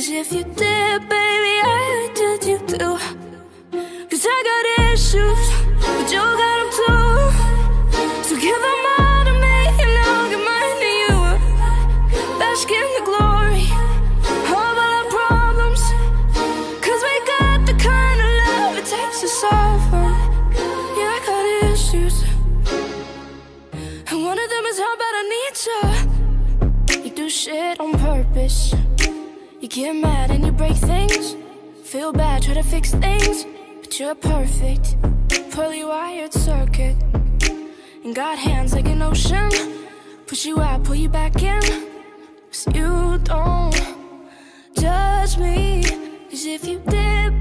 cause if you did, baby, I'd judge you too. Cause I got issues, but you got them too. So give them all to me, and I'll give mine to you. Bask in the glory of all our problems. Cause we got the kind of love it takes to them. Yeah, I got issues. And one of them is how bad I need you. You do shit on purpose get mad and you break things. Feel bad, try to fix things. But you're perfect. Poorly wired circuit. And got hands like an ocean. Push you out, pull you back in. Cause you don't judge me. Cause if you did